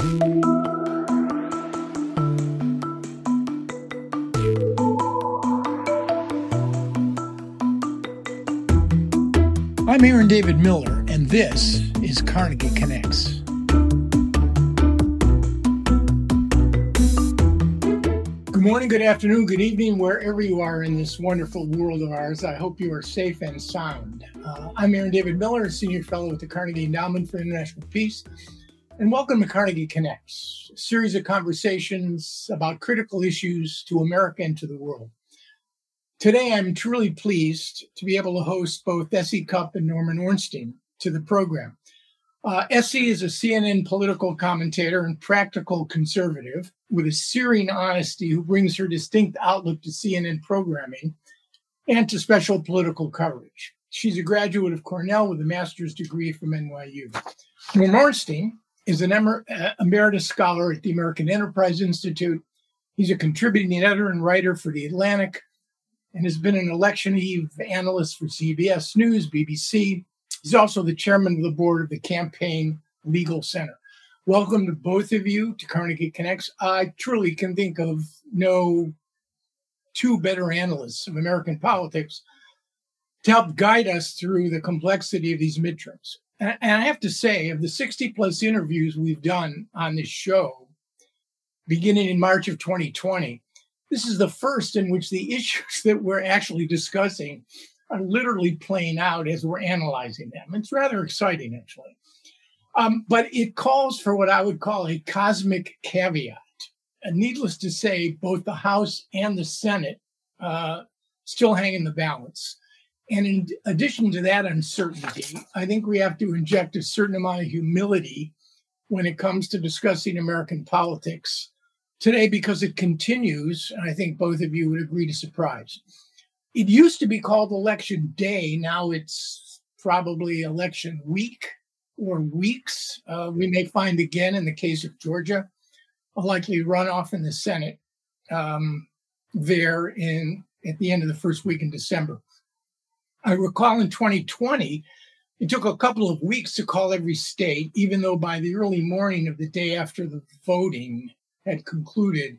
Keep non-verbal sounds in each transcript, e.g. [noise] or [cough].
I'm Aaron David Miller, and this is Carnegie Connects. Good morning, good afternoon, good evening, wherever you are in this wonderful world of ours. I hope you are safe and sound. Uh, I'm Aaron David Miller, Senior Fellow with the Carnegie Endowment for International Peace, and welcome to Carnegie Connects, a series of conversations about critical issues to America and to the world. Today, I'm truly pleased to be able to host both S.E. Cupp and Norman Ornstein to the program. Uh, S.E. is a CNN political commentator and practical conservative with a searing honesty who brings her distinct outlook to CNN programming and to special political coverage. She's a graduate of Cornell with a master's degree from NYU. Norm Ornstein is an emer- emeritus scholar at the American Enterprise Institute. He's a contributing editor and writer for The Atlantic, and has been an election eve analyst for CBS News, BBC. He's also the chairman of the board of the Campaign Legal Center. Welcome to both of you to Carnegie Connects. I truly can think of no two better analysts of American politics to help guide us through the complexity of these midterms. And I have to say, of the 60 plus interviews we've done on this show, beginning in March of 2020, this is the first in which the [laughs] issues that we're actually discussing are literally playing out as we're analyzing them. It's rather exciting, actually. Um, but it calls for what I would call a cosmic caveat. And needless to say, both the House and the Senate uh, still hang in the balance. And in addition to that uncertainty, I think we have to inject a certain amount of humility when it comes to discussing American politics today because it continues, and I think both of you would agree to surprise. It used to be called election day. Now it's probably election week or weeks. Uh, we may find again in the case of Georgia a likely runoff in the Senate um, there in at the end of the first week in December. I recall in 2020, it took a couple of weeks to call every state, even though by the early morning of the day after the voting, had concluded,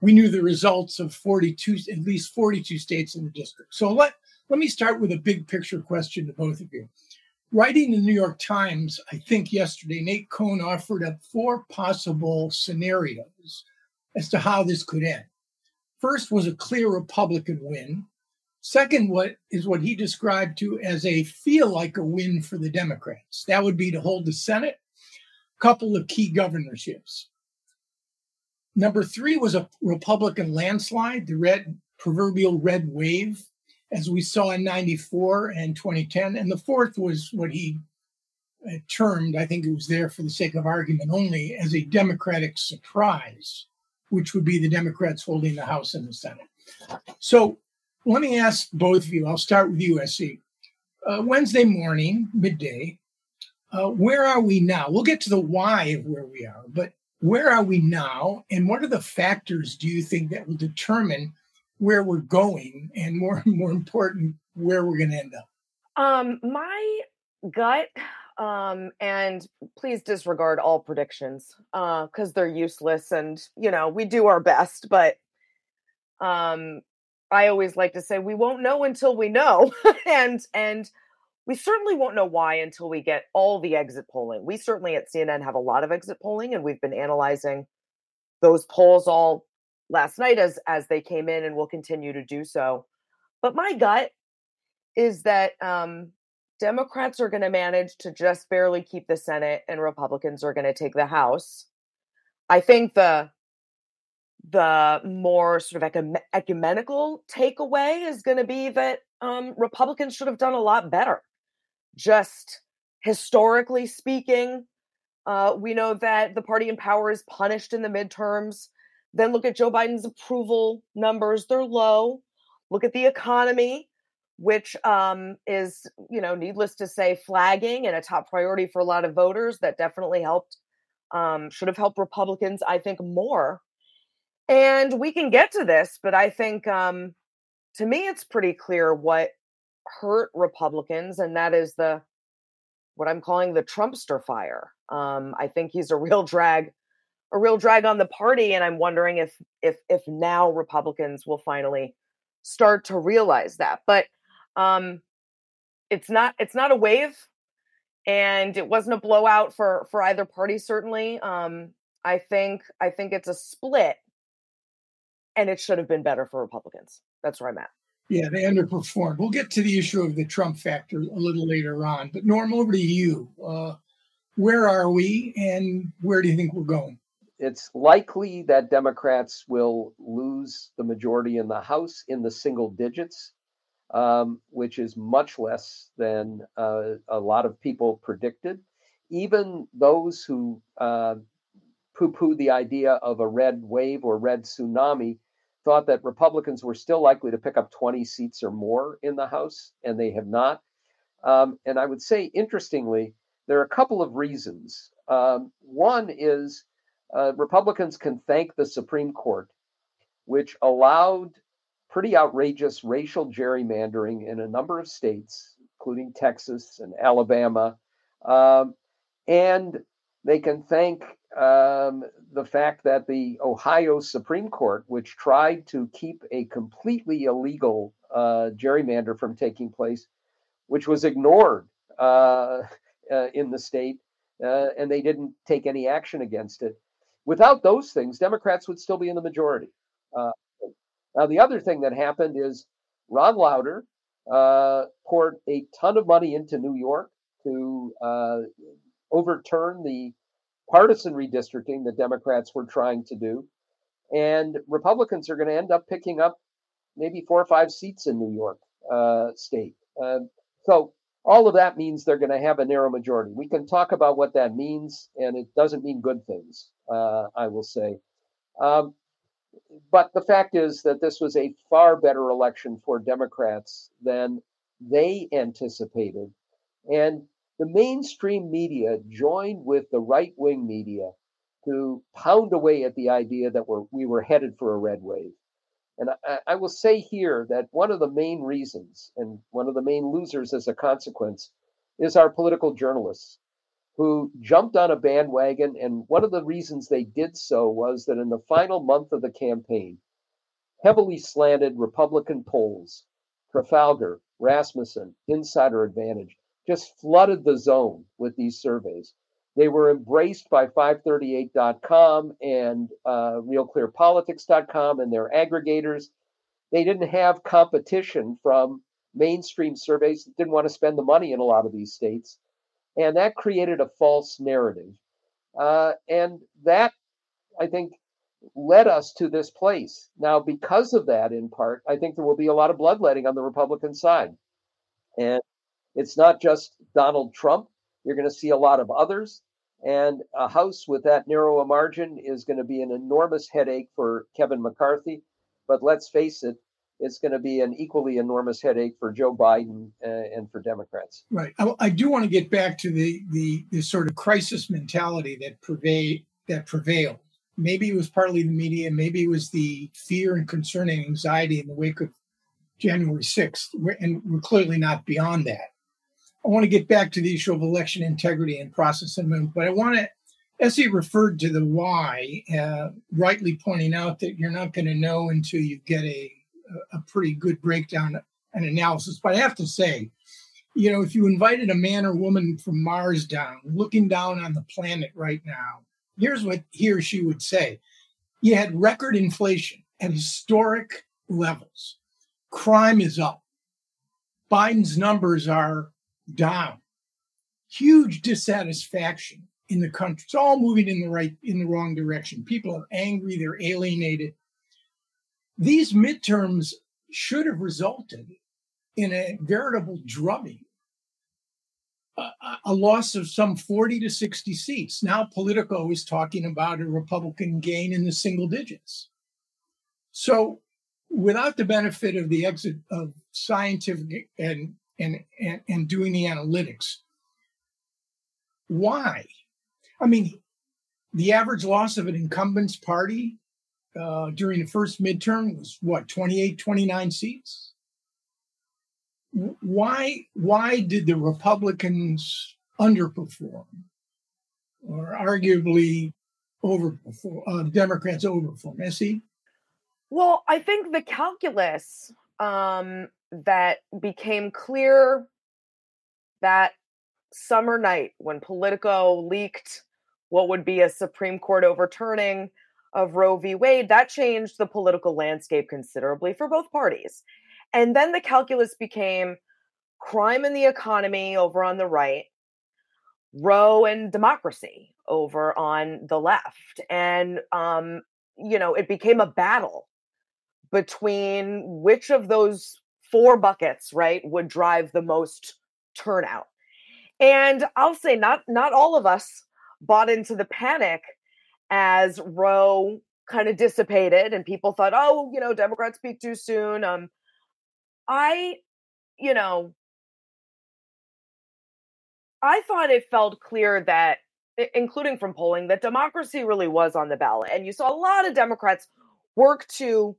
we knew the results of 42, at least 42 states in the district. So let, let me start with a big picture question to both of you. Writing in the New York Times, I think yesterday, Nate Cohn offered up four possible scenarios as to how this could end. First was a clear Republican win. Second, what is what he described to as a feel like a win for the Democrats. That would be to hold the Senate, a couple of key governorships. Number three was a Republican landslide, the red proverbial red wave, as we saw in 94 and 2010. And the fourth was what he uh, termed, I think it was there for the sake of argument only, as a Democratic surprise, which would be the Democrats holding the House and the Senate. So let me ask both of you. I'll start with you, SE. Uh, Wednesday morning, midday, uh, where are we now? We'll get to the why of where we are, but where are we now and what are the factors do you think that will determine where we're going and more and [laughs] more important where we're going to end up um my gut um and please disregard all predictions uh because they're useless and you know we do our best but um i always like to say we won't know until we know [laughs] and and we certainly won't know why until we get all the exit polling. We certainly at CNN have a lot of exit polling, and we've been analyzing those polls all last night as as they came in, and we'll continue to do so. But my gut is that um, Democrats are going to manage to just barely keep the Senate, and Republicans are going to take the House. I think the the more sort of ecumenical takeaway is going to be that um, Republicans should have done a lot better just historically speaking, uh, we know that the party in power is punished in the midterms. Then look at Joe Biden's approval numbers, they're low. Look at the economy, which um, is, you know, needless to say, flagging and a top priority for a lot of voters. That definitely helped, um, should have helped Republicans, I think, more. And we can get to this, but I think um, to me, it's pretty clear what hurt Republicans, and that is the what I'm calling the Trumpster fire. Um, I think he's a real drag a real drag on the party and i'm wondering if if if now republicans will finally start to realize that but um it's not it's not a wave and it wasn't a blowout for for either party certainly um i think i think it's a split and it should have been better for republicans. That's where i'm at. Yeah they underperformed. We'll get to the issue of the trump factor a little later on but norm over to you. Uh where are we and where do you think we're going? It's likely that democrats will lose the majority in the house in the single digits um, which is much less than uh, a lot of people predicted. Even those who uh, poo poo the idea of a red wave or red tsunami thought that Republicans were still likely to pick up 20 seats or more in the House, and they have not. Um, and I would say, interestingly, there are a couple of reasons. Um, one is uh, Republicans can thank the Supreme Court, which allowed pretty outrageous racial gerrymandering in a number of states, including Texas and Alabama. Um, and they can thank um, the fact that the Ohio Supreme Court, which tried to keep a completely illegal uh, gerrymander from taking place, which was ignored uh, uh, in the state, uh, and they didn't take any action against it. Without those things, Democrats would still be in the majority. Uh, now, the other thing that happened is Ron Lauder uh, poured a ton of money into New York to overturn the partisan redistricting the Democrats were trying to do. And Republicans are going to end up picking up maybe four or five seats in New York uh, State. Uh, so all of that means they're going to have a narrow majority. We can talk about what that means, and it doesn't mean good things, uh, I will say. Um, but the fact is that this was a far better election for Democrats than they anticipated. And the mainstream media joined with the right wing media to pound away at the idea that we're, we were headed for a red wave. And I, I will say here that one of the main reasons and one of the main losers as a consequence is our political journalists who jumped on a bandwagon. And one of the reasons they did so was that in the final month of the campaign, heavily slanted Republican polls, Trafalgar, Rasmussen, Insider Advantage, just flooded the zone with these surveys. They were embraced by 538.com and uh, RealClearPolitics.com and their aggregators. They didn't have competition from mainstream surveys that didn't want to spend the money in a lot of these states. And that created a false narrative. Uh, and that, I think, led us to this place. Now, because of that, in part, I think there will be a lot of bloodletting on the Republican side. And it's not just Donald Trump. You're going to see a lot of others. And a House with that narrow a margin is going to be an enormous headache for Kevin McCarthy. But let's face it, it's going to be an equally enormous headache for Joe Biden uh, and for Democrats. Right. I, do want to get back to the, the the sort of crisis mentality that pervade that prevailed. Maybe it was partly the media, maybe it was the fear and concern and anxiety in the wake of January 6th, and we're clearly not beyond that. I want to get back to the issue of election integrity and process amendment, but I want to S.E. referred to the why, uh, rightly pointing out that you're not going to know until you get a a pretty good breakdown and analysis. But I have to say, you know, if you invited a man or woman from Mars down, looking down on the planet right now, here's what he or she would say. You had record inflation at historic levels. Crime is up. Biden's numbers are down. Huge dissatisfaction in the country. It's all moving in the right in the wrong direction. People are angry, they're alienated. These midterms should have resulted in a veritable drubbing, a, a, loss of some 40 to 60 seats. Now, Politico is talking about a Republican gain in the single digits. So, without the benefit of the exit of scientific and and, and, and doing the analytics, why? I mean, the average loss of an incumbent's party uh, during the first midterm was what 28 29 seats why why did the republicans underperform or arguably overperform, uh, Democrats overperform. S.E.? Well, I think the calculus um, that became clear that summer night when Politico leaked what would be a Supreme Court overturning of Roe v. Wade, that changed the political landscape considerably for both parties. And then the calculus became crime in the economy over on the right, Roe and democracy over on the left. And, um, you know, it became a battle between which of those four buckets, right, would drive the most turnout. And I'll say not not all of us bought into the panic as Roe kind of dissipated and people thought, oh, you know, Democrats speak too soon. Um, I, you know, I thought it felt clear that, including from polling, that democracy really was on the ballot. And you saw a lot of Democrats work to,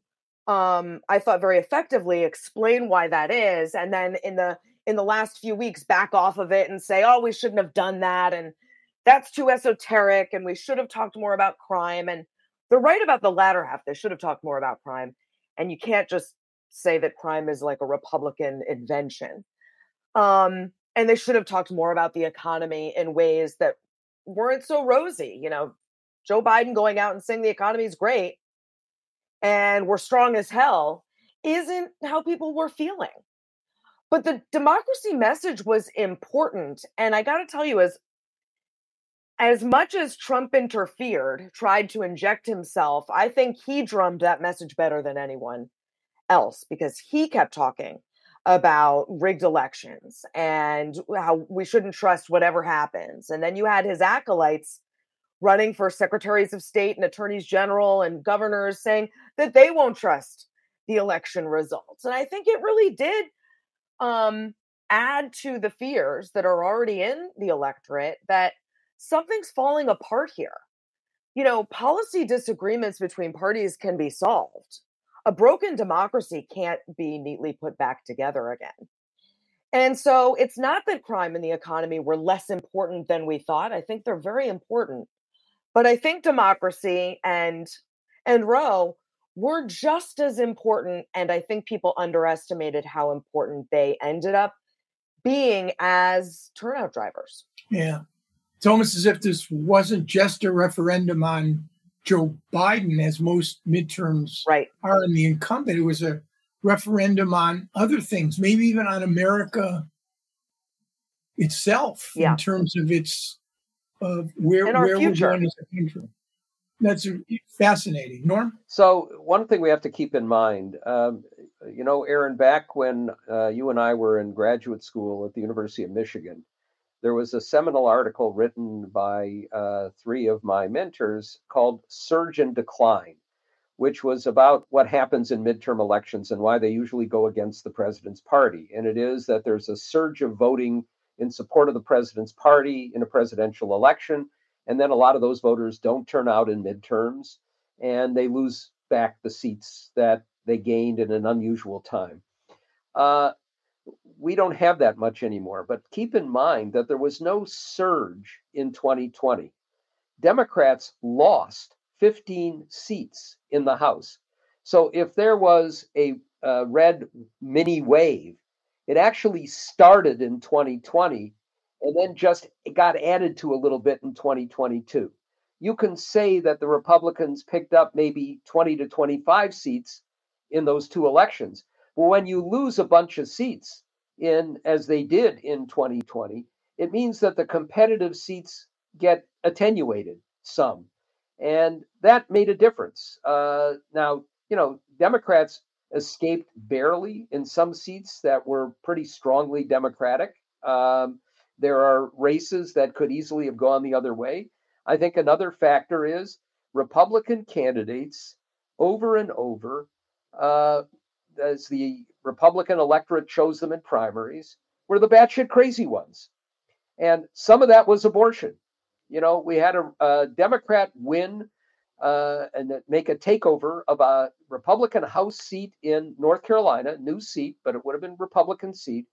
um, I thought very effectively explain why that is. And then in the in the last few weeks back off of it and say, oh, we shouldn't have done that. And that's too esoteric. And we should have talked more about crime. And they're right about the latter half. They should have talked more about crime. And you can't just say that crime is like a Republican invention. Um, and they should have talked more about the economy in ways that weren't so rosy. You know, Joe Biden going out and saying the economy is great and we're strong as hell isn't how people were feeling. But the democracy message was important. And I got to tell you, as as much as Trump interfered, tried to inject himself, I think he drummed that message better than anyone else because he kept talking about rigged elections and how we shouldn't trust whatever happens. And then you had his acolytes running for secretaries of state and attorneys general and governors saying that they won't trust the election results. And I think it really did um, add to the fears that are already in the electorate that something's falling apart here. You know, policy disagreements between parties can be solved. A broken democracy can't be neatly put back together again. And so it's not that crime and the economy were less important than we thought. I think they're very important. But I think democracy and and Roe were just as important. And I think people underestimated how important they ended up being as turnout drivers. Yeah. It's almost as if this wasn't just a referendum on Joe Biden, as most midterms right. are in the incumbent. It was a referendum on other things, maybe even on America itself yeah. in terms of its uh, where where future. we're going as a country. That's fascinating. Norm? So, one thing we have to keep in mind, um, you know, Aaron, back when uh, you and I were in graduate school at the University of Michigan, there was a seminal article written by uh, three of my mentors called Surge and Decline, which was about what happens in midterm elections and why they usually go against the president's party. And it is that there's a surge of voting in support of the president's party in a presidential election and then a lot of those voters don't turn out in midterms and they lose back the seats that they gained in an unusual time. Uh, we don't have that much anymore, but keep in mind that there was no surge in 2020. Democrats lost 15 seats in the House. So if there was a, a red mini wave, it actually started in 2020 and then just got added to a little bit in 2022. You can say that the Republicans picked up maybe 20 to 25 seats in those two elections. But when you lose a bunch of seats in as they did in 2020, it means that the competitive seats get attenuated some. And that made a difference. Uh, now, you know, Democrats escaped barely in some seats that were pretty strongly Democratic. Um, there are races that could easily have gone the other way. I think another factor is Republican candidates over and over, uh, as the Republican electorate chose them in primaries, were the batshit crazy ones. And some of that was abortion. You know, we had a, a Democrat win uh, and make a takeover of a Republican House seat in North Carolina, new seat, but it would have been Republican seat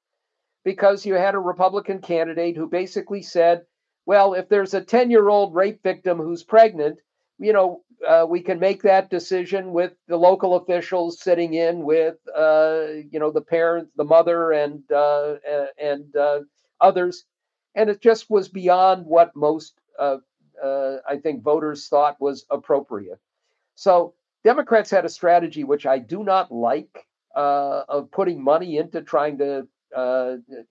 because you had a Republican candidate who basically said, well, if there's a 10 year old rape victim who's pregnant you know, uh, we can make that decision with the local officials sitting in with, uh, you know, the parents, the mother, and uh, and uh, others, and it just was beyond what most, uh, uh, I think, voters thought was appropriate. So Democrats had a strategy which I do not like of putting money into trying to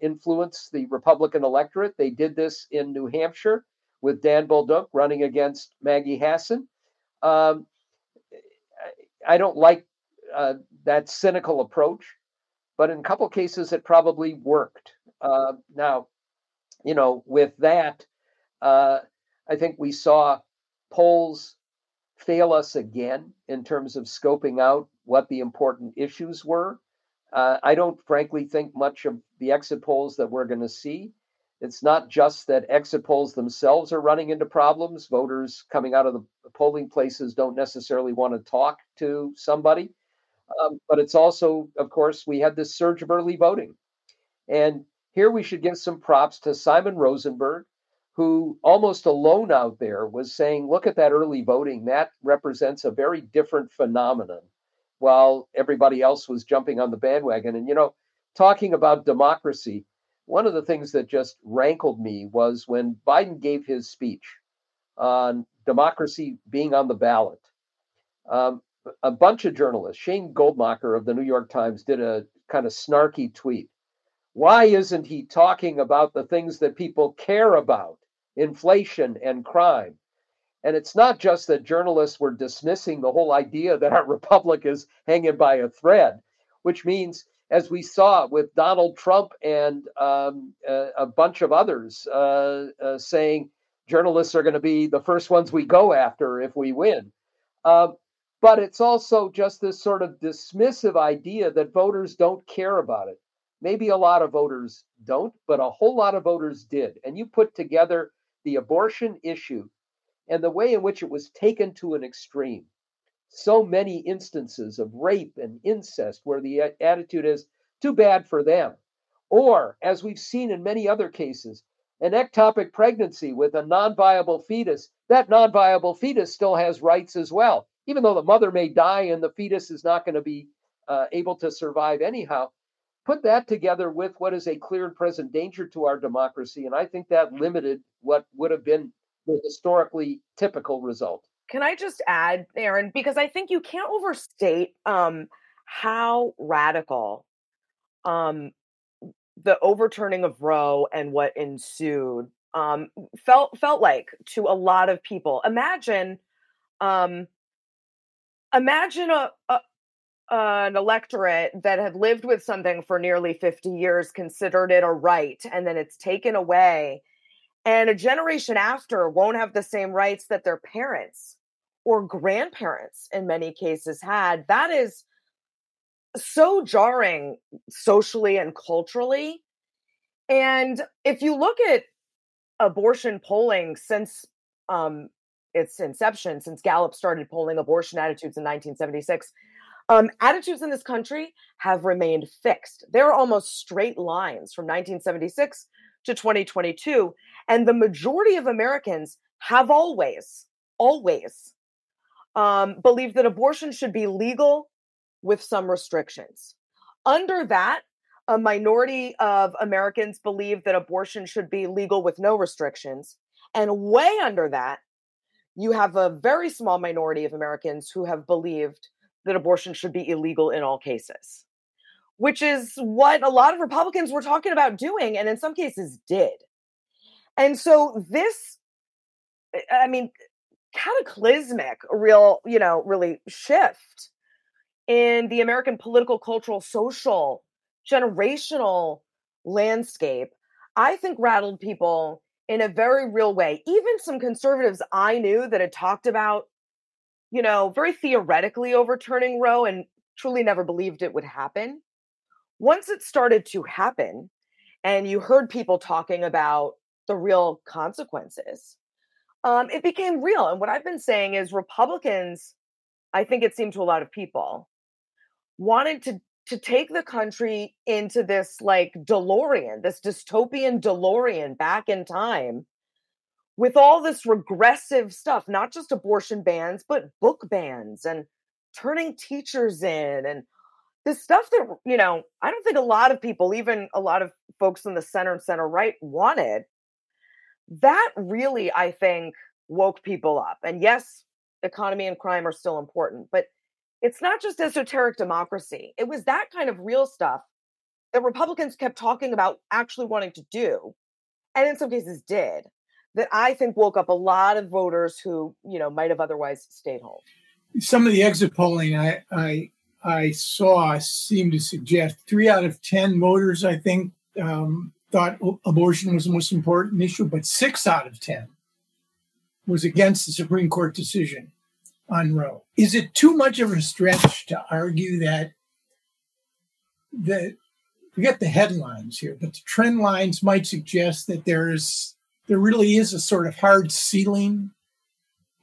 influence the Republican electorate. They did this in New Hampshire with Don Bolduc running against Maggie Hassan. Um, I don't like uh, that cynical approach, but in a couple cases it probably worked. Uh, now, you know, with that, uh, I think we saw polls fail us again in terms of scoping out what the important issues were. Uh, I don't frankly think much of the exit polls that we're going to see it's not just that exit polls themselves are running into problems. Voters coming out of the polling places don't necessarily want to talk to somebody. Um, but it's also, of course, we had this surge of early voting. And here we should give some props to Simon Rosenberg, who almost alone out there was saying, look at that early voting. That represents a very different phenomenon, while everybody else was jumping on the bandwagon. And, you know, talking about democracy, one of the things that just rankled me was when Biden gave his speech on democracy being on the ballot. Um, a bunch of journalists, Shane Goldmacher of the New York Times, did a kind of snarky tweet. Why isn't he talking about the things that people care about, inflation and crime? And it's not just that journalists were dismissing the whole idea that our [laughs] republic is hanging by a thread, which means as we saw with Donald Trump and um, a, a, bunch of others uh, uh, saying journalists are going to be the first ones we go after if we win. Uh, but it's also just this sort of dismissive idea that voters don't care about it. Maybe a lot of voters don't, but a whole lot of voters did. And you put together the abortion issue and the way in which it was taken to an extreme so many instances of rape and incest where the attitude is too bad for them. Or, as we've seen in many other cases, an ectopic pregnancy with a non viable fetus, that non viable fetus still has rights as well. Even though the mother may die and the fetus is not going to be uh, able to survive anyhow, put that together with what is a clear and present danger to our democracy. And I think that limited what would have been the historically typical result can I just add, Aaron, because I think you can't overstate um, how radical um, the overturning of Roe and what ensued um, felt felt like to a lot of people. Imagine, um, imagine a, a an electorate that had lived with something for nearly 50 years considered it a right and then it's taken away. And a generation after won't have the same rights that their parents or grandparents in many cases had. That is so jarring socially and culturally. And if you look at abortion polling since um, its inception since gallup started polling abortion attitudes in 1976 um, attitudes in this country have remained fixed there are almost straight lines from 1976 to 2022 and the majority of americans have always always um, believe that abortion should be legal with some restrictions. Under that, a minority of Americans believe that abortion should be legal with no restrictions. And way under that, you have a very small minority of Americans who have believed that abortion should be illegal in all cases, which is what a lot of Republicans were talking about doing, and in some cases did. And so, this, I mean, cataclysmic real you know really shift in the american political cultural social generational landscape i think rattled people in a very real way even some conservatives i knew that had talked about you know very theoretically overturning roe and truly never believed it would happen once it started to happen and you heard people talking about the real consequences um, it became real. And what I've been saying is Republicans, I think it seemed to a lot of people, wanted to to take the country into this like DeLorean, this dystopian DeLorean back in time, with all this regressive stuff, not just abortion bans, but book bans and turning teachers in and this stuff that, you know, I don't think a lot of people, even a lot of folks in the center and center right, wanted. That really, I think, woke people up. And yes, economy and crime are still important, but it's not just esoteric democracy. It was that kind of real stuff that Republicans kept talking about actually wanting to do, and in some cases did, that I think woke up a lot of voters who, you know, might have otherwise stayed home. Some of the exit polling I I, I saw seemed to suggest three out of ten voters, I think, um, thought abortion was the most important issue, but six out of ten was against the Supreme Court decision on Roe. Is it too much of a stretch to argue that that forget the headlines here, but the trend lines might suggest that there is there really is a sort of hard ceiling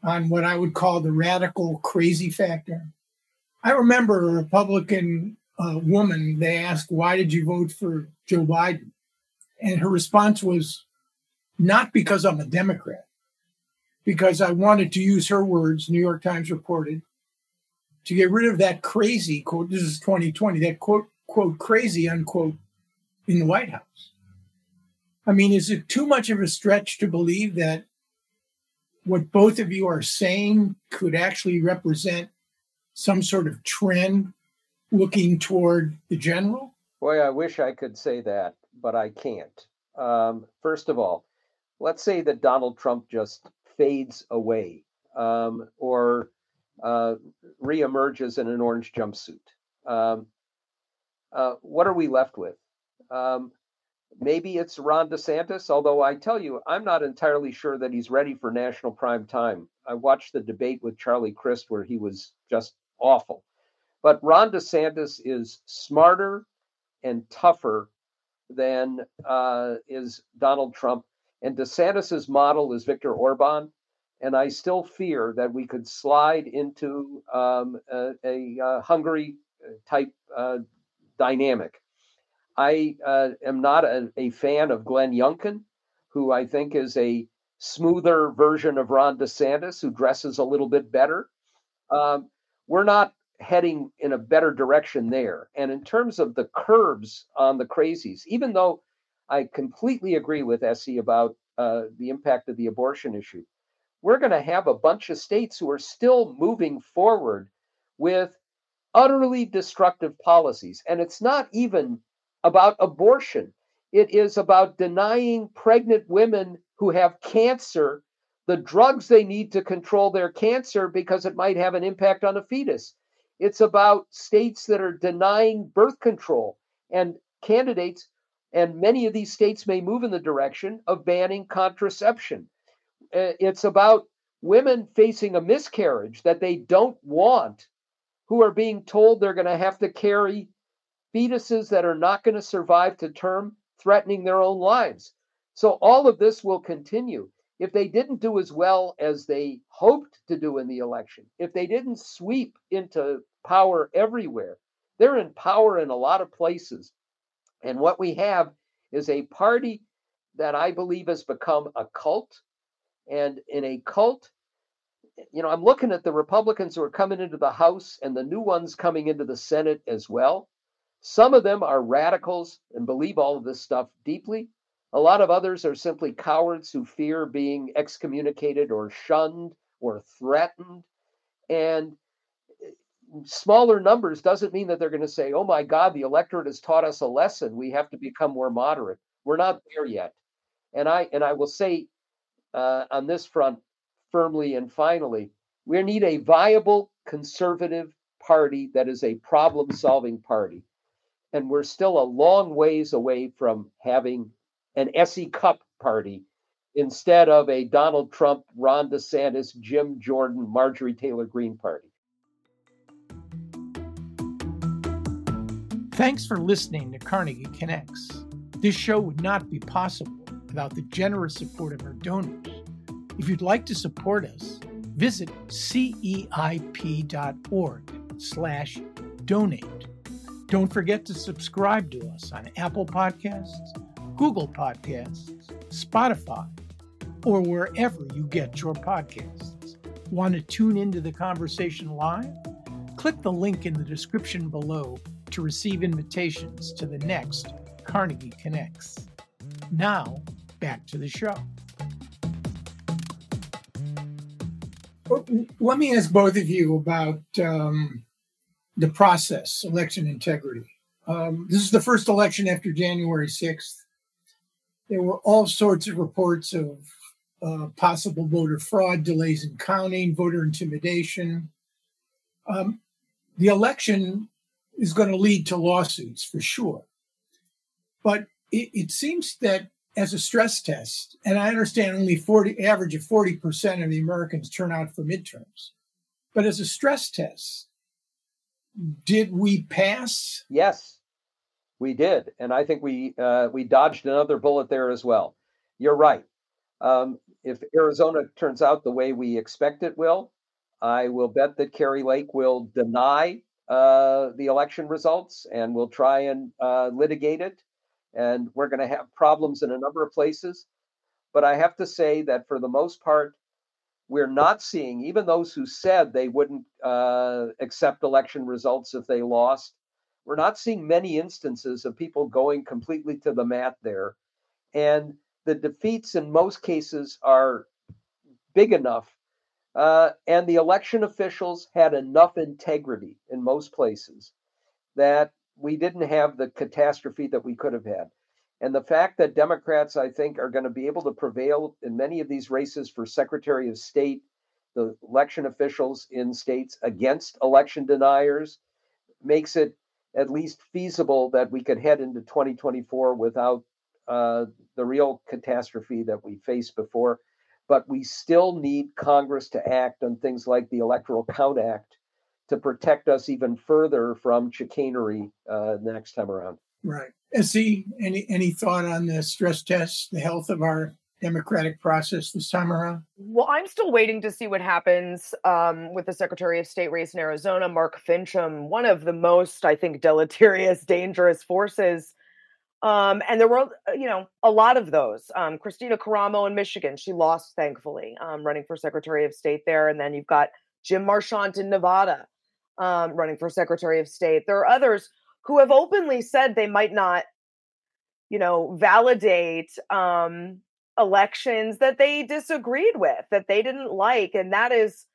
on what I would call the radical crazy factor. I remember a Republican uh, woman, they asked, Why did you vote for Joe Biden? And her response was, Not because I'm a Democrat, because I wanted to use her words, New York Times reported, to get rid of that crazy quote. This is 2020, that quote, quote, crazy, unquote, in the White House. I mean, is it too much of a stretch to believe that what both of you are saying could actually represent some sort of trend looking toward the general? Boy, I wish I could say that, but I can't. Um, first of all, let's say that Donald Trump just fades away um, or uh, reemerges in an orange jumpsuit. Um, uh, what are we left with? Um, maybe it's Ron DeSantis, although I tell you, I'm not entirely sure that he's ready for national prime time. I watched the debate with Charlie Crist where he was just awful. But Ron DeSantis is smarter and tougher than uh, is Donald Trump. And DeSantis's model is Viktor Orban. And I still fear that we could slide into um, a, a, a, Hungary uh, type uh, dynamic. I uh, am not a, a, fan of Glenn Youngkin, who I think is a smoother version of Ron DeSantis, who dresses a little bit better. Um, we're not heading in a better direction there. And in terms of the curves on the crazies, even though I completely agree with S.E. about uh, the impact of the abortion issue, we're going to have a bunch of states who are still moving forward with utterly destructive policies. And it's not even about abortion, it is about denying pregnant women who have cancer the drugs they need to control their cancer because it might have an impact on the fetus. It's about states that are denying birth control and candidates, and many of these states may move in the direction of banning contraception. Uh, it's about women facing a miscarriage that they don't want, who are being told they're going to have to carry fetuses that are not going to survive to term, threatening their own lives. So all of this will continue. If they didn't do as well as they hoped to do in the election, if they didn't sweep into power everywhere, they're in power in a lot of places. And what we have is a party that I believe has become a cult. And in a cult, you know, I'm looking at the Republicans who are coming into the House and the new ones coming into the Senate as well. Some of them are radicals and believe all of this stuff deeply. A lot of others are simply cowards who fear being excommunicated or shunned or threatened. And eh, smaller numbers doesn't mean that they're going to say, oh my God, the electorate has taught us a lesson. We have to become more moderate. We're not there yet. And I and I will say uh, on this front firmly and finally, we need a viable conservative party that is a problem solving party and we're still a long ways away from having an S.E. Cupp party instead of a Donald Trump, Ron DeSantis, Jim Jordan, Marjorie Taylor Greene party. Thanks for listening to Carnegie Connects. This show would not be possible without the generous support of our donors. If you'd like to support us, visit ceip.org slash donate. Don't forget to subscribe to us on Apple Podcasts, Google Podcasts, Spotify, or wherever you get your podcasts. Want to tune into the conversation live? Click the link in the description below to receive invitations to the next Carnegie Connects. Now, back to the show. Let me ask both of you about um, the process, election integrity. Um, this is the first election after January 6th. There were all sorts of reports of uh, possible voter fraud, delays in counting, voter intimidation. Um, the election is going to lead to lawsuits for sure. But it, it, seems that as a stress test, and I understand only 40 average of 40% of the Americans turn out for midterms, but as a stress test, did we pass? Yes, we did, and I think we uh, we dodged another bullet there as well. You're right. Um, if Arizona turns out the way we expect it will, I will bet that Kari Lake will deny uh, the election results and will try and uh, litigate it. And we're going to have problems in a number of places. But I have to say that for the most part, we're not seeing, even those who said they wouldn't uh, accept election results if they lost, we're not seeing many instances of people going completely to the mat there. And the defeats in most cases are big enough. Uh, and the election officials had enough integrity in most places that we didn't have the catastrophe that we could have had. And the fact that Democrats, I think, are going to be able to prevail in many of these races for Secretary of State, the election officials in states against election deniers, makes it at least feasible that we could head into 2024 without uh, the real catastrophe that we faced before. But we still need Congress to act on things like the Electoral Count Act to protect us even further from chicanery uh, next time around. Right. S.E., any any thought on the stress test, the health of our democratic process this time around? Well, I'm still waiting to see what happens um, with the Secretary of State race in Arizona, Mark Finchem, one of the most, I think, deleterious, [laughs] dangerous forces. Um, and there were, uh, you know, a lot of those. Um, Kristina Karamo in Michigan, she lost, thankfully, um, running for Secretary of State there. And then you've got Jim Marchant in Nevada um, running for Secretary of State. There are others who have openly said they might not, you know, validate um, elections that they disagreed with, that they didn't like. And that is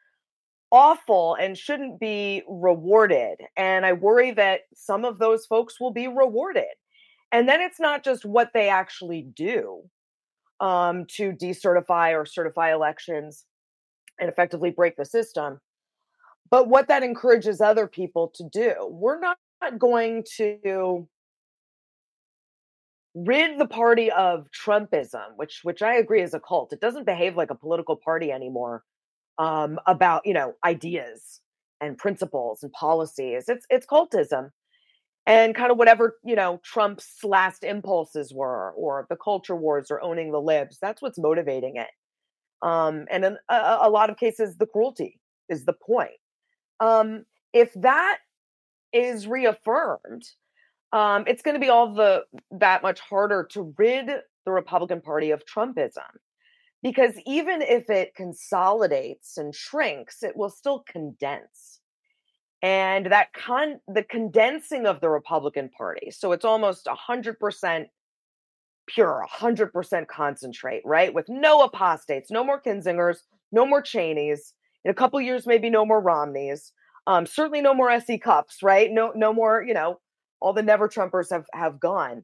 awful and shouldn't be rewarded. And I worry that some of those folks will be rewarded. And then it's not just what they actually do um, to decertify or certify elections and effectively break the system, but what that encourages other people to do. We're not going to rid the party of Trumpism, which which I agree is a cult. It doesn't behave like a political party anymore um, about you know ideas and principles and policies. It's it's cultism and kind of whatever you know Trump's last impulses were, or the culture wars, or owning the libs. That's what's motivating it. Um, and in a, a lot of cases, the cruelty is the point. Um, if that is reaffirmed, um, it's going to be all the that much harder to rid the Republican Party of Trumpism. Because even if it consolidates and shrinks, it will still condense. And that con the condensing of the Republican Party, so it's almost hundred percent pure, hundred percent concentrate, right? With no apostates, no more Kinzingers, no more Cheneys. In a couple years, maybe no more Romneys. Um, certainly no more S.E. Cupps, right? No, no more, you know, all the never Trumpers have have gone.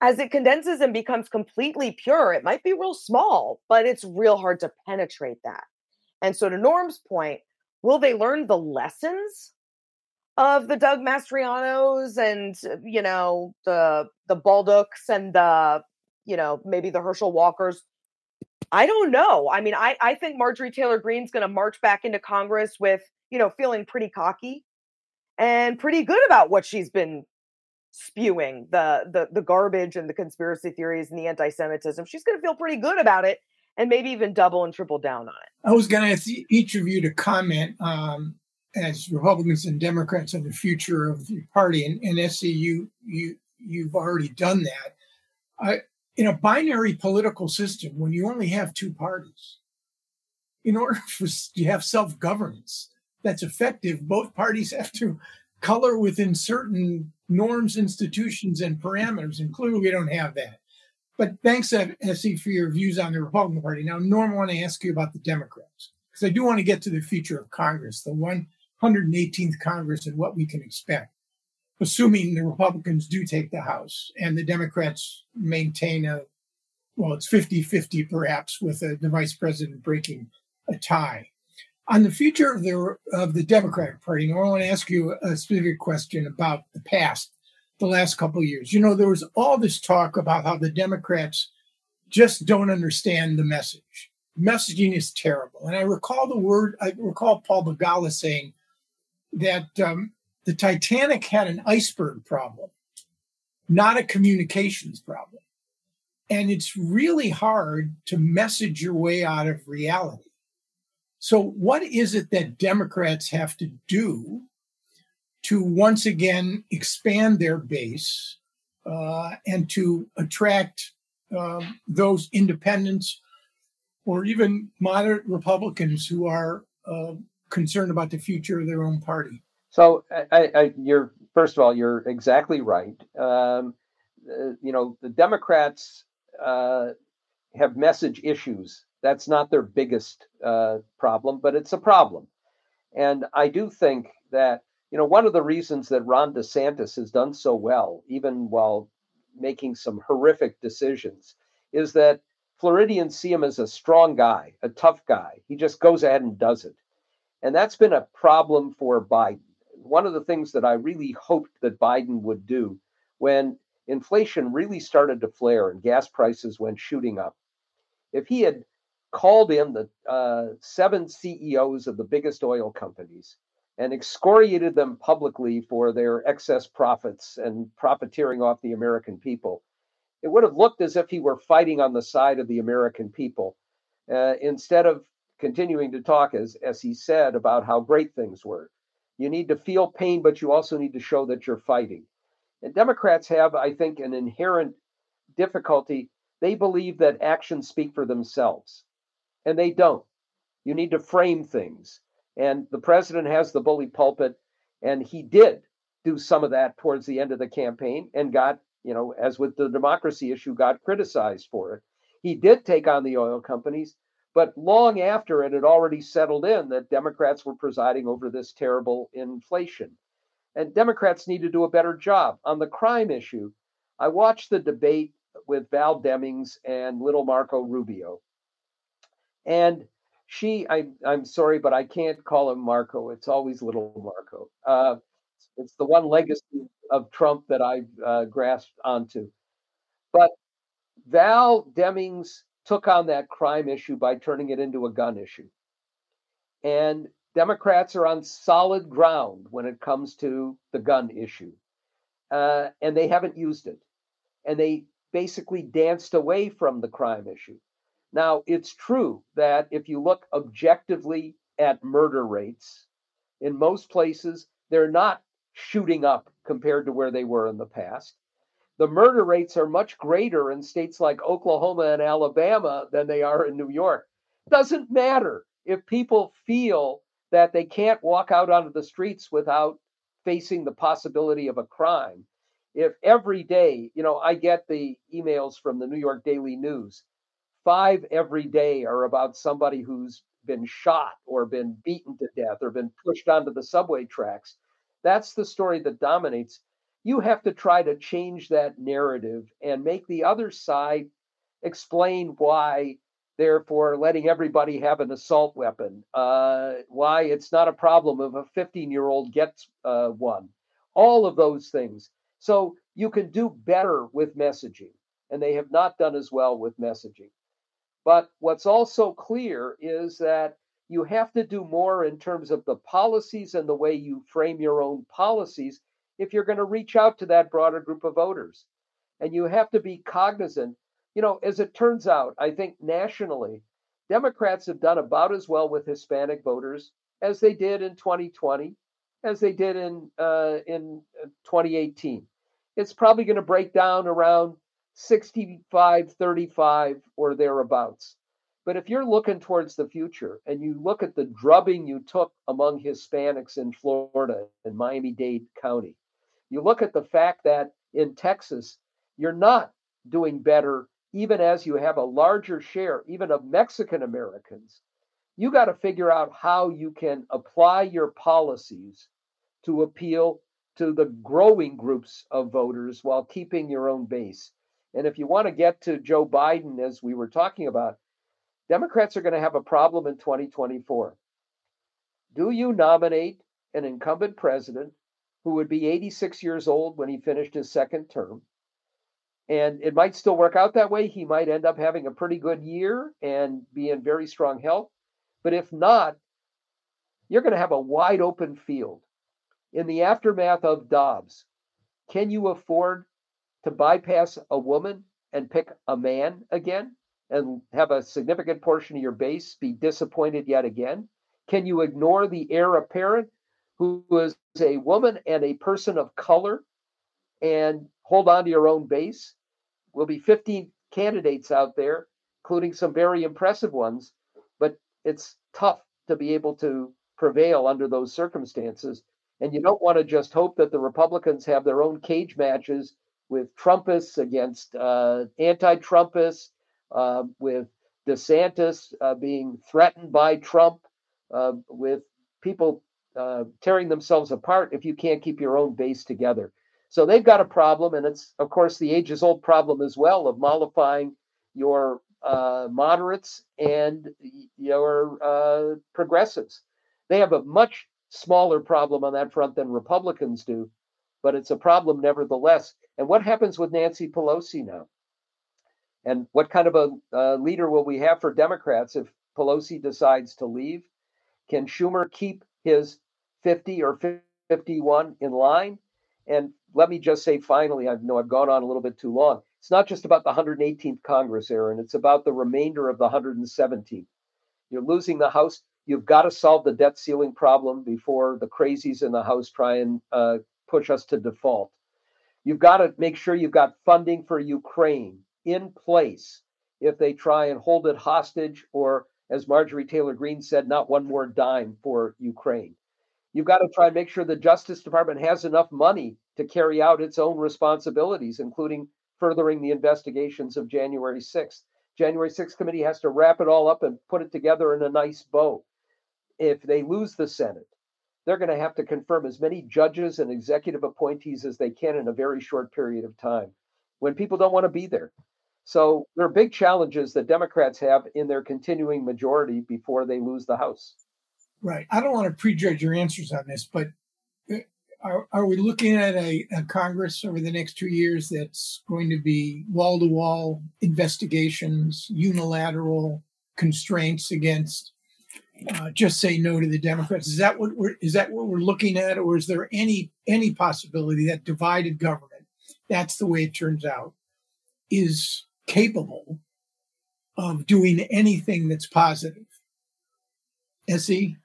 As it condenses and becomes completely pure, it might be real small, but it's real hard to penetrate that. And so to Norm's point, will they learn the lessons of the Doug Mastrianos and you know the the Bolducs and the you know maybe the Herschel Walkers? I don't know. I mean, I I think Marjorie Taylor Greene's going to march back into Congress with you know, feeling pretty cocky and pretty good about what she's been spewing the the the garbage and the conspiracy theories and the anti-Semitism. She's going to feel pretty good about it and maybe even double and triple down on it. I was going to ask each of you to comment um, as Republicans and Democrats on the future of the party. And, and S.E., you you you've already done that. I in a binary political system, when you only have two parties, in order [laughs] for to have self governance that's effective, both parties have to color within certain norms, institutions, and parameters. And clearly, we don't have that. But thanks, S.E., for your views on the Republican Party. Now, Norm, I want to ask you about the Democrats because I do want to get to the future of Congress, the 118th Congress, and what we can expect, assuming the Republicans do take the House and the Democrats maintain a, well, it's 50 50 perhaps, with the vice president breaking a tie. On the future of the, of the Democratic Party, Norm, I want to ask you a specific question about the past the last couple of years. You know, there was all this talk about how the Democrats just don't understand the message. Messaging is terrible. And I recall the word, I recall Paul Begala saying that um, the Titanic had an iceberg problem, not a communications problem. And it's really hard to message your way out of reality. So, what is it that Democrats have to do to once again expand their base uh, and to attract uh, those independents or even moderate Republicans who are uh, concerned about the future of their own party. So, I, I, you're first of all, you're exactly right. Um, uh, you know, the Democrats uh, have message issues. That's not their biggest uh, problem, but it's a problem. And I do think that you know, one of the reasons that Ron DeSantis has done so well, even while making some horrific decisions, is that Floridians see him as a strong guy, a tough guy. He just goes ahead and does it. And that's been a problem for Biden. One of the things that I really hoped that Biden would do when inflation really started to flare and gas prices went shooting up, if he had called in the uh, seven CEOs of the biggest oil companies and excoriated them publicly for their excess profits and profiteering off the American people. It would have looked as if he were fighting on the side of the American people uh, instead of continuing to talk, as, as he said, about how great things were. You need to feel pain, but you also need to show that you're fighting. And Democrats have, I think, an inherent difficulty. They believe that actions speak for themselves, and they don't. You need to frame things. And the president has the bully pulpit, and he did do some of that towards the end of the campaign and got, you know, as with the democracy issue, got criticized for it. He did take on the oil companies, but long after it had already settled in that Democrats were presiding over this terrible inflation. And Democrats need to do a better job. On the crime issue, I watched the debate with Val Demings and little Marco Rubio. And she I, i'm sorry but i can't call him marco. It's always little marco. Uh, it's the one legacy of trump that i've uh, grasped onto. But val demings took on that crime issue by turning it into a gun issue. And democrats are on solid ground when it comes to the gun issue. Uh, and they haven't used it. And they basically danced away from the crime issue now, it's true that if you look objectively at murder rates, in most places, they're not shooting up compared to where they were in the past. The murder rates are much greater in states like Oklahoma and Alabama than they are in New York. Doesn't matter if people feel that they can't walk out onto the streets without facing the possibility of a crime. If every day, you know, I get the emails from the New York Daily News five every day are about somebody who's been shot or been beaten to death or been pushed onto the subway tracks. That's the story that dominates. You have to try to change that narrative and make the other side explain why therefore letting everybody have an assault weapon, uh, why it's not a problem if a 15 year old gets uh, one, all of those things. So you can do better with messaging, and they have not done as well with messaging. But what's also clear is that you have to do more in terms of the policies and the way you frame your own policies if you're going to reach out to that broader group of voters. And you have to be cognizant. You know, as it turns out, I think nationally, Democrats have done about as well with Hispanic voters as they did in 2020, as they did in uh, in uh, 2018. It's probably going to break down around 65, 35, or thereabouts. But if you're looking towards the future and you look at the drubbing you took among Hispanics in Florida and Miami Dade County, you look at the fact that in Texas, you're not doing better, even as you have a larger share, even of Mexican Americans. You got to figure out how you can apply your policies to appeal to the growing groups of voters while keeping your own base. And if you want to get to Joe Biden, as we were talking about, Democrats are going to have a problem in 2024. Do you nominate an incumbent president who would be 86 years old when he finished his second term? And it might still work out that way. He might end up having a pretty good year and be in very strong health. But if not, you're going to have a wide open field. In the aftermath of Dobbs, can you afford to bypass a woman and pick a man again? and have a significant portion of your base be disappointed yet again? Can you ignore the heir apparent who is a woman and a person of color and hold on to your own base? Will be 15 candidates out there, including some very impressive ones, but it's tough to be able to prevail under those circumstances. And you don't want to just hope that the Republicans have their own cage matches with Trumpists against uh, anti Trumpists uh, with DeSantis uh, being threatened by Trump, uh, with people uh, tearing themselves apart if you can't keep your own base together. So they've got a problem, and it's, of course, the ages old problem as well of mollifying your uh, moderates and your progressives. They have a much smaller problem on that front than Republicans do, but it's a problem nevertheless. And what happens with Nancy Pelosi now? And what kind of a uh, leader will we have for Democrats if Pelosi decides to leave? Can Schumer keep his 50 or 51 in line? And let me just say finally, I know I've gone on a little bit too long. It's not just about the 118th Congress, Aaron. It's about the remainder of the 117th. You're losing the House. You've got to solve the debt ceiling problem before the crazies in the House try and uh, push us to default. You've got to make sure you've got funding for Ukraine in place if they try and hold it hostage, or as Marjorie Taylor Greene said, not one more dime for Ukraine. You've got to try and make sure the Justice Department has enough money to carry out its own responsibilities, including furthering the investigations of January 6th. January 6th committee has to wrap it all up and put it together in a nice bow. If they lose the Senate, they're going to have to confirm as many judges and executive appointees as they can in a very short period of time when people don't want to be there. So there are big challenges that Democrats have in their continuing majority before they lose the House. Right. I don't want to prejudge your answers on this, but uh, are, are we looking at a, a Congress over the next two years that's going to be wall to wall investigations, unilateral constraints against uh, just say no to the Democrats? Is that what we're is that what we're looking at, or is there any any possibility that divided government? That's the way it turns out. Is capable of doing anything that's positive. S.E.?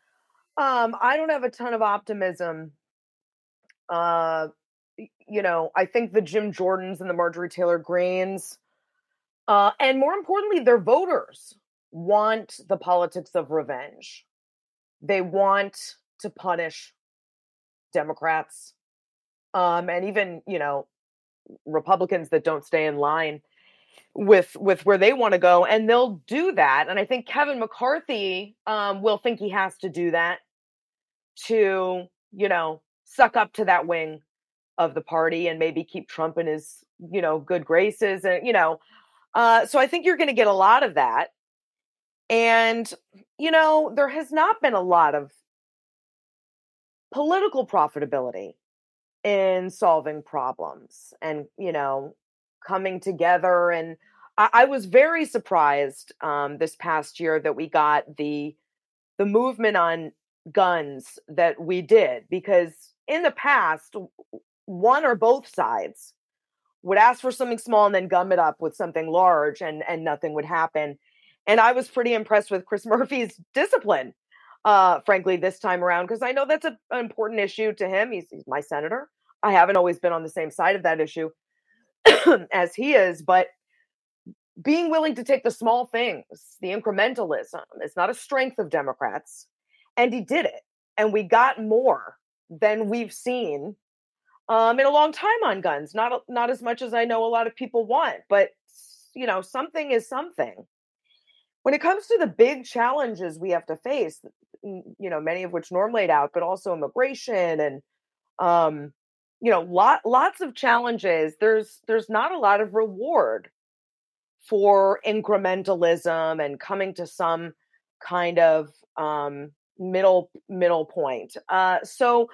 Um, I don't have a ton of optimism. Uh, you know, I think the Jim Jordans and the Marjorie Taylor Greenes, uh, and more importantly, their voters want the politics of revenge. They want to punish Democrats, um, and even you know, Republicans that don't stay in line with with where they want to go and they'll do that and i think kevin mccarthy um, will think he has to do that to you know suck up to that wing of the party and maybe keep trump in his you know good graces and you know uh, so i think you're going to get a lot of that and you know there has not been a lot of political profitability in solving problems and you know coming together and I, I was very surprised um, this past year that we got the the movement on guns that we did because in the past one or both sides would ask for something small and then gum it up with something large and and nothing would happen and i was pretty impressed with chris [laughs] murphy's discipline uh frankly this time around because i know that's a, an important issue to him he's, he's my senator i haven't always been on the same side of that issue [clears throat] as he is, but being willing to take the small things, the incrementalism, is not a strength of Democrats. And he did it. And we got more than we've seen um, in a long time on guns. Not not as much as I know a lot of people want, but you know, something is something. When it comes to the big challenges we have to face, you know, many of which Norm laid out, but also immigration and um, you know, lot lots of challenges. There's there's not a lot of reward for incrementalism and coming to some kind of um, middle middle point. Uh, so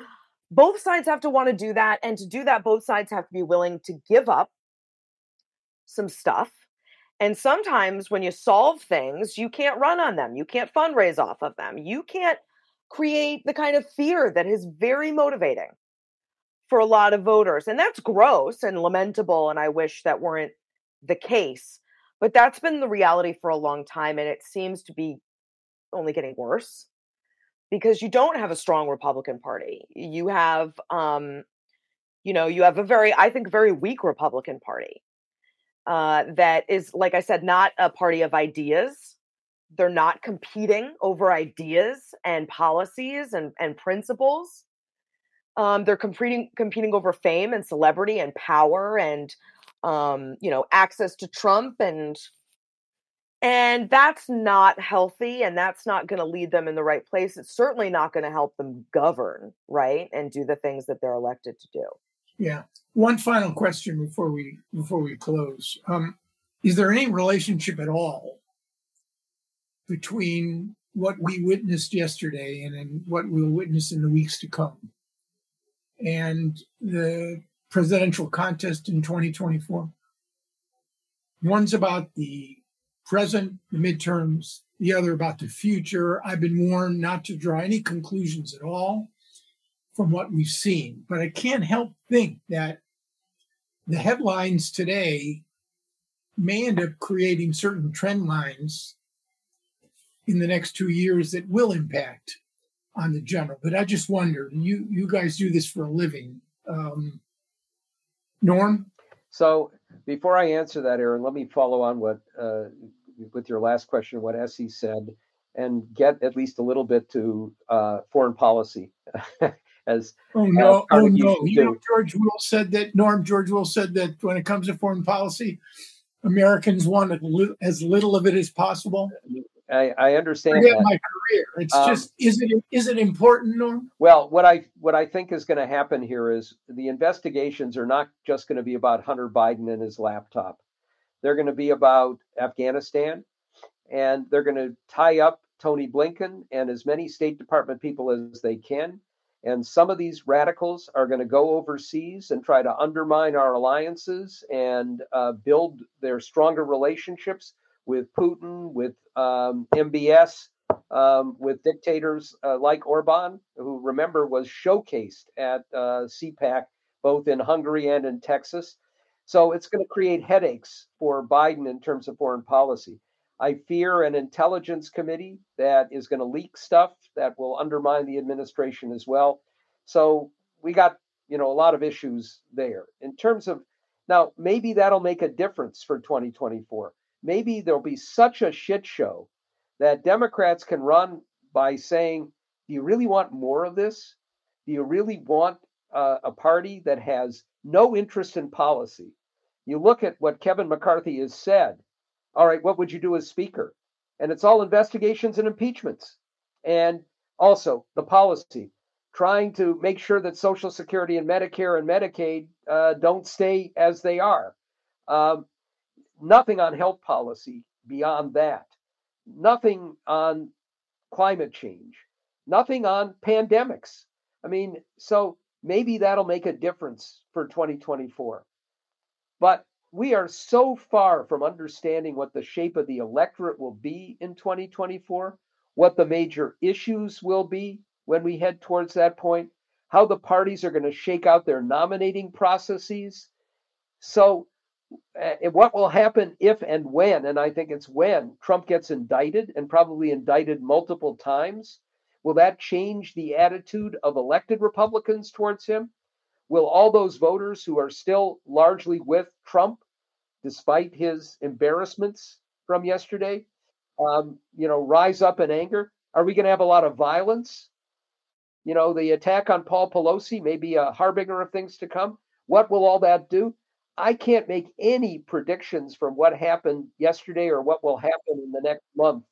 both sides have to want to do that, and to do that, both sides have to be willing to give up some stuff. And sometimes when you solve things, you can't run on them. You can't fundraise off of them. You can't create the kind of fear that is very motivating for a lot of voters. And that's gross and lamentable. And I wish that weren't the case. But that's been the reality for a long time. And it seems to be only getting worse because you don't have a strong Republican Party. You have, um, you know, you have a very, I think, very weak Republican Party uh, that is, like I said, not a party of ideas. They're not competing over ideas and policies and, and principles. Um, they're competing competing over fame and celebrity and power and um, you know access to Trump and and that's not healthy and that's not going to lead them in the right place. It's certainly not going to help them govern right and do the things that they're elected to do. Yeah. One final question before we before we close. Um, is there any relationship at all between what we witnessed yesterday and, and what we'll witness in the weeks to come? and the presidential contest in 2024. One's about the present, the midterms, the other about the future. I've been warned not to draw any conclusions at all from what we've seen, but I can't help think that the headlines today may end up creating certain trend lines in the next two years that will impact on the general. But I just wondered, you you guys do this for a living. Um, Norm? So before I answer that, Aaron, let me follow on what uh, with your last question, what S.E. said, and get at least a little bit to uh, foreign policy. [laughs] as oh no, oh no, you know George Will said that. Norm George Will said that when it comes to foreign policy, Americans want as little of it as possible. I, I understand Forget that. my career. It's um, just is it is it important, Norm? Well, what I what I think is going to happen here is the investigations are not just going to be about Hunter Biden and his laptop. They're going to be about Afghanistan, and they're going to tie up Tony Blinken and as many State Department people as they can. And some of these radicals are going to go overseas and try to undermine our alliances and uh, build their stronger relationships with Putin, with um, MBS, um, with dictators uh, like Orban, who remember was showcased at uh, CPAC both in Hungary and in Texas. So it's going to create headaches for Biden in terms of foreign policy. I fear an intelligence committee that is going to leak stuff that will undermine the administration as well. So we got, you know, a lot of issues there. In terms of now, maybe that'll make a difference for 2024 maybe there'll be such a shit show that Democrats can run by saying, Do you really want more of this? Do you really want uh, a party that has no interest in policy? You look at what Kevin McCarthy has said. All right, what would you do as Speaker? And it's all investigations and impeachments. And also the policy, trying to make sure that Social Security and Medicare and Medicaid uh, don't stay as they are. Um, nothing on health policy beyond that, nothing on climate change, nothing on pandemics. I mean, so maybe that'll make a difference for 2024. But we are so far from understanding what the shape of the electorate will be in 2024, what the major issues will be when we head towards that point, how the parties are going to shake out their nominating processes. So uh, what will happen if and when, and I think it's when, Trump gets indicted and probably indicted multiple times? Will that change the attitude of elected Republicans towards him? Will all those voters who are still largely with Trump, despite his embarrassments from yesterday, um, you know, rise up in anger? Are we going to have a lot of violence? You know, the attack on Paul Pelosi may be a harbinger of things to come. What will all that do? I can't make any predictions from what happened yesterday or what will happen in the next month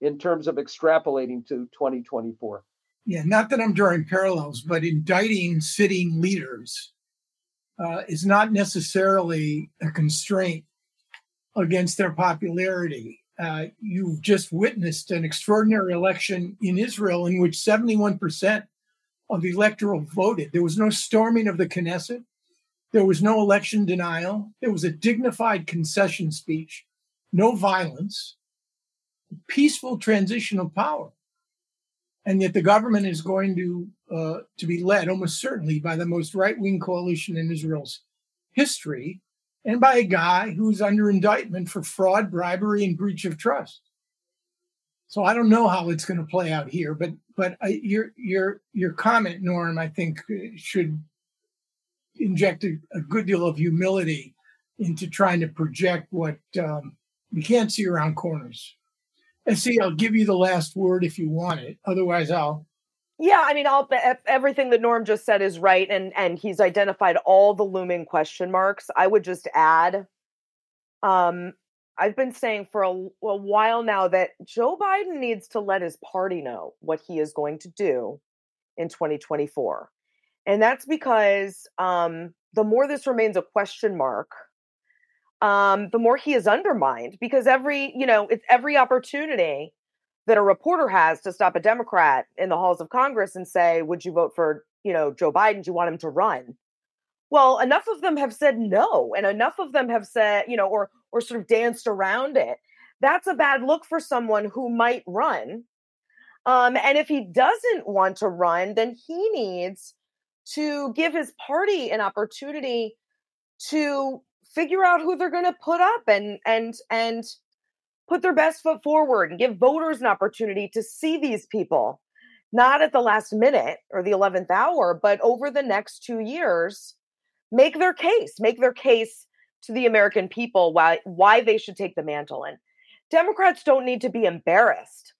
in terms of extrapolating to 2024. Yeah, not that I'm drawing parallels, but indicting sitting leaders uh, is not necessarily a constraint against their popularity. Uh, you've just witnessed an extraordinary election in Israel in which 71% of the electoral voted. There was no storming of the Knesset. There was no election denial. There was a dignified concession speech, no violence, peaceful transition of power. And yet the government is going to uh, to be led almost certainly by the most right-wing coalition in Israel's history and by a guy who's under indictment for fraud, bribery, and breach of trust. So I don't know how it's going to play out here, but but your your your comment, Norm, I think should inject a, a, good deal of humility into trying to project what um, you can't see around corners. S.E., I'll give you the last word if you want it. Otherwise, I'll. Yeah, I mean, I'll, everything that Norm just said is right, and and he's identified all the looming question marks. I would just add, um, I've been saying for a, a while now that Joe Biden needs to let his party know what he is going to do in 2024. And that's because um, the more this remains a question mark, um, the more he is undermined because every, you know, it's every opportunity that a reporter has to stop a Democrat in the halls of Congress and say, would you vote for, you know, Joe Biden? Do you want him to run? Well, enough of them have said no, and enough of them have said, you know, or or sort of danced around it. That's a bad look for someone who might run. Um, and if he doesn't want to run, then he needs to give his party an opportunity to figure out who they're going to put up and and and put their best foot forward and give voters an opportunity to see these people not at the last minute or the 11th hour but over the next 2 years make their case make their case to the american people why why they should take the mantle and democrats don't need to be embarrassed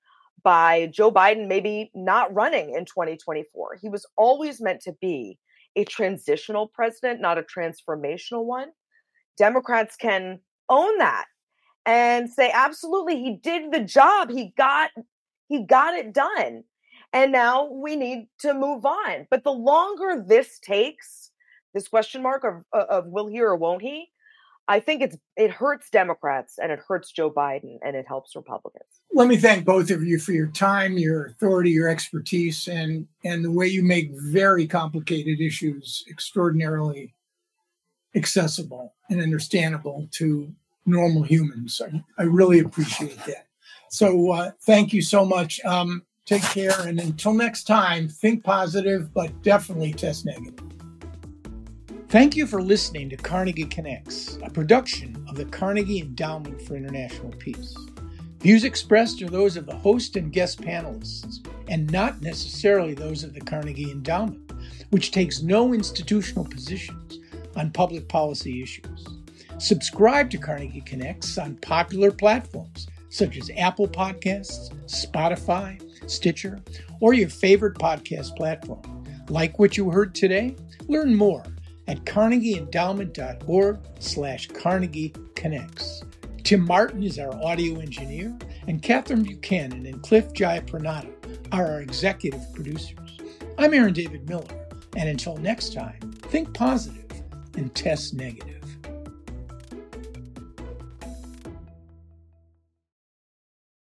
by Joe Biden maybe not running in 2024. He was always meant to be a transitional president, not a transformational one. Democrats can own that and say absolutely he did the job. He got he got it done. And now we need to move on. But the longer this takes, this question mark of, uh, of will he or won't he, I think it's it hurts Democrats and it hurts Joe Biden and it helps Republicans. Let me thank both of you for your time, your authority, your expertise, and and the way you make very complicated issues extraordinarily accessible and understandable to normal humans. I, I really appreciate that. So uh, thank you so much. Um, take care, and until next time, think positive, but definitely test negative. Thank you for listening to Carnegie Connects, a production of the Carnegie Endowment for International Peace. Views expressed are those of the host and guest panelists, and not necessarily those of the Carnegie Endowment, which takes no institutional positions on public policy issues. Subscribe to Carnegie Connects on popular platforms such as Apple Podcasts, Spotify, Stitcher, or your favorite podcast platform. Like what you heard today? Learn more at carnegieendowment.org slash Carnegie. Tim Martin is our audio engineer, and Catherine Buchanan and Cliff Jayapranada are our executive producers. I'm Aaron David Miller, and until next time, think positive and test negative.